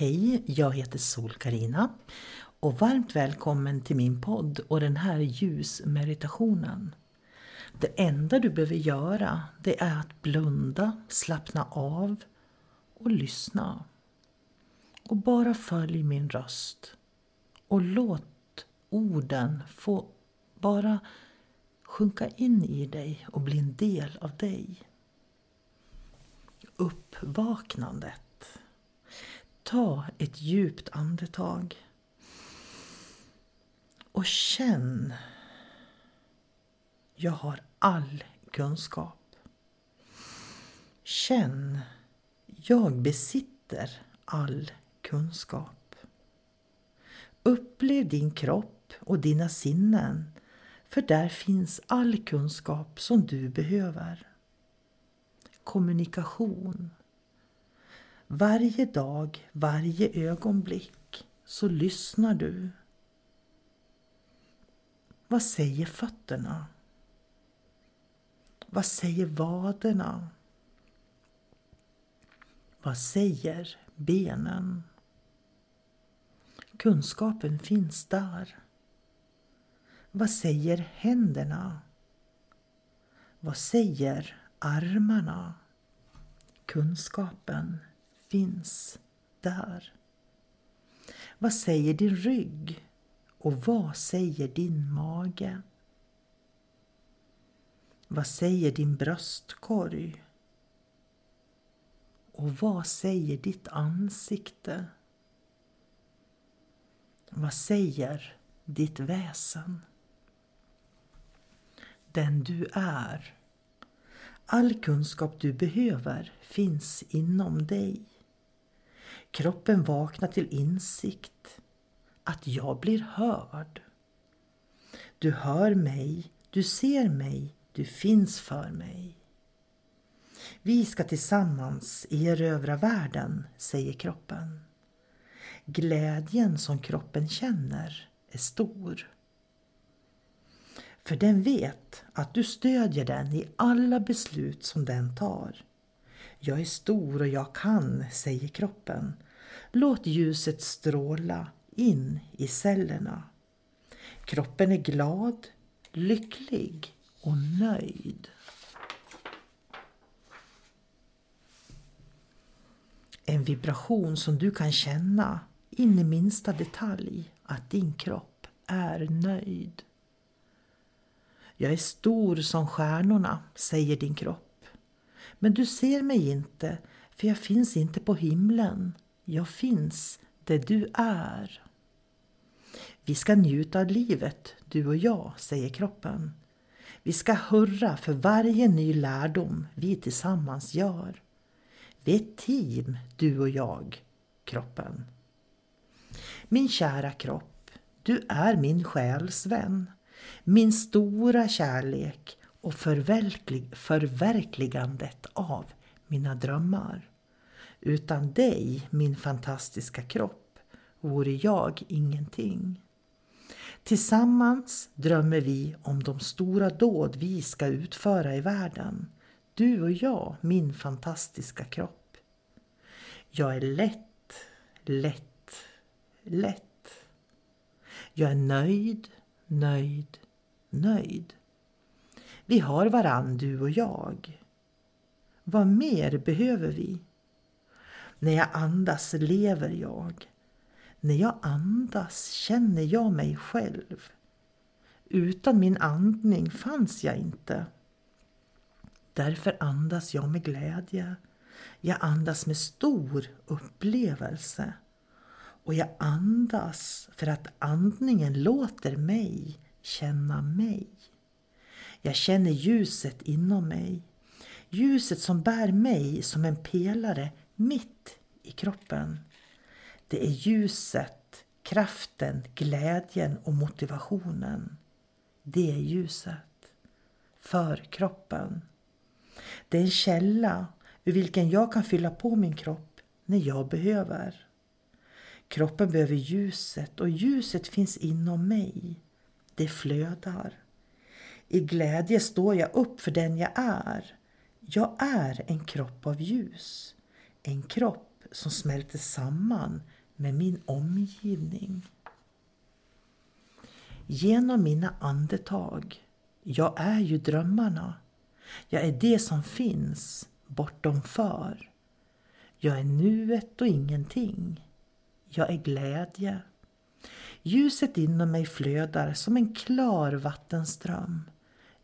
Hej, jag heter sol karina och varmt välkommen till min podd och den här ljusmeditationen. Det enda du behöver göra det är att blunda, slappna av och lyssna. Och bara följ min röst. Och låt orden få bara sjunka in i dig och bli en del av dig. Uppvaknandet. Ta ett djupt andetag. Och känn. Jag har all kunskap. Känn. Jag besitter all kunskap. Upplev din kropp och dina sinnen för där finns all kunskap som du behöver. Kommunikation varje dag, varje ögonblick så lyssnar du. Vad säger fötterna? Vad säger vaderna? Vad säger benen? Kunskapen finns där. Vad säger händerna? Vad säger armarna? Kunskapen finns där. Vad säger din rygg? Och vad säger din mage? Vad säger din bröstkorg? Och vad säger ditt ansikte? Vad säger ditt väsen? Den du är. All kunskap du behöver finns inom dig. Kroppen vaknar till insikt att jag blir hörd. Du hör mig, du ser mig, du finns för mig. Vi ska tillsammans erövra världen, säger kroppen. Glädjen som kroppen känner är stor. För den vet att du stödjer den i alla beslut som den tar. Jag är stor och jag kan, säger kroppen. Låt ljuset stråla in i cellerna. Kroppen är glad, lycklig och nöjd. En vibration som du kan känna in i minsta detalj att din kropp är nöjd. Jag är stor som stjärnorna, säger din kropp. Men du ser mig inte, för jag finns inte på himlen. Jag finns där du är. Vi ska njuta av livet, du och jag, säger kroppen. Vi ska hurra för varje ny lärdom vi tillsammans gör. Vi är ett team, du och jag, kroppen. Min kära kropp, du är min själsvän, min stora kärlek och förverklig förverkligandet av mina drömmar. Utan dig, min fantastiska kropp, vore jag ingenting. Tillsammans drömmer vi om de stora dåd vi ska utföra i världen. Du och jag, min fantastiska kropp. Jag är lätt, lätt, lätt. Jag är nöjd, nöjd, nöjd. Vi har varann, du och jag. Vad mer behöver vi? När jag andas lever jag. När jag andas känner jag mig själv. Utan min andning fanns jag inte. Därför andas jag med glädje. Jag andas med stor upplevelse. Och jag andas för att andningen låter mig känna mig. Jag känner ljuset inom mig. Ljuset som bär mig som en pelare mitt i kroppen. Det är ljuset, kraften, glädjen och motivationen. Det är ljuset. För kroppen. Det är en källa ur vilken jag kan fylla på min kropp när jag behöver. Kroppen behöver ljuset och ljuset finns inom mig. Det flödar. I glädje står jag upp för den jag är. Jag är en kropp av ljus. En kropp som smälter samman med min omgivning. Genom mina andetag. Jag är ju drömmarna. Jag är det som finns bortom för. Jag är nuet och ingenting. Jag är glädje. Ljuset inom mig flödar som en klar vattenström.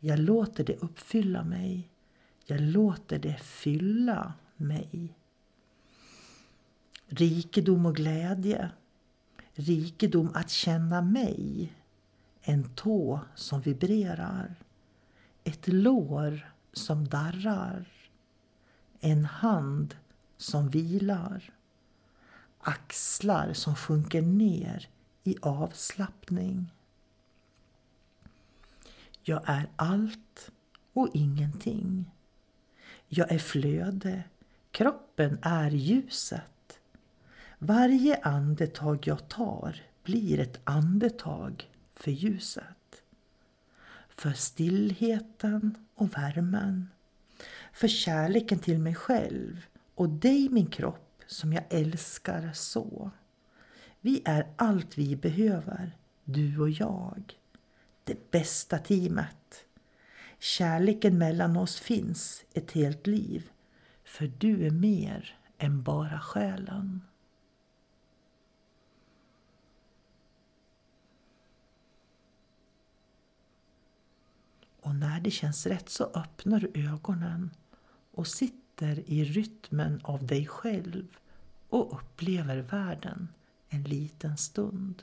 Jag låter det uppfylla mig. Jag låter det fylla mig. Rikedom och glädje. Rikedom att känna mig. En tå som vibrerar. Ett lår som darrar. En hand som vilar. Axlar som sjunker ner i avslappning. Jag är allt och ingenting. Jag är flöde. Kroppen är ljuset. Varje andetag jag tar blir ett andetag för ljuset. För stillheten och värmen. För kärleken till mig själv och dig min kropp som jag älskar så. Vi är allt vi behöver, du och jag. Det bästa teamet. Kärleken mellan oss finns ett helt liv. För du är mer än bara själen. Och när det känns rätt så öppnar du ögonen och sitter i rytmen av dig själv och upplever världen en liten stund.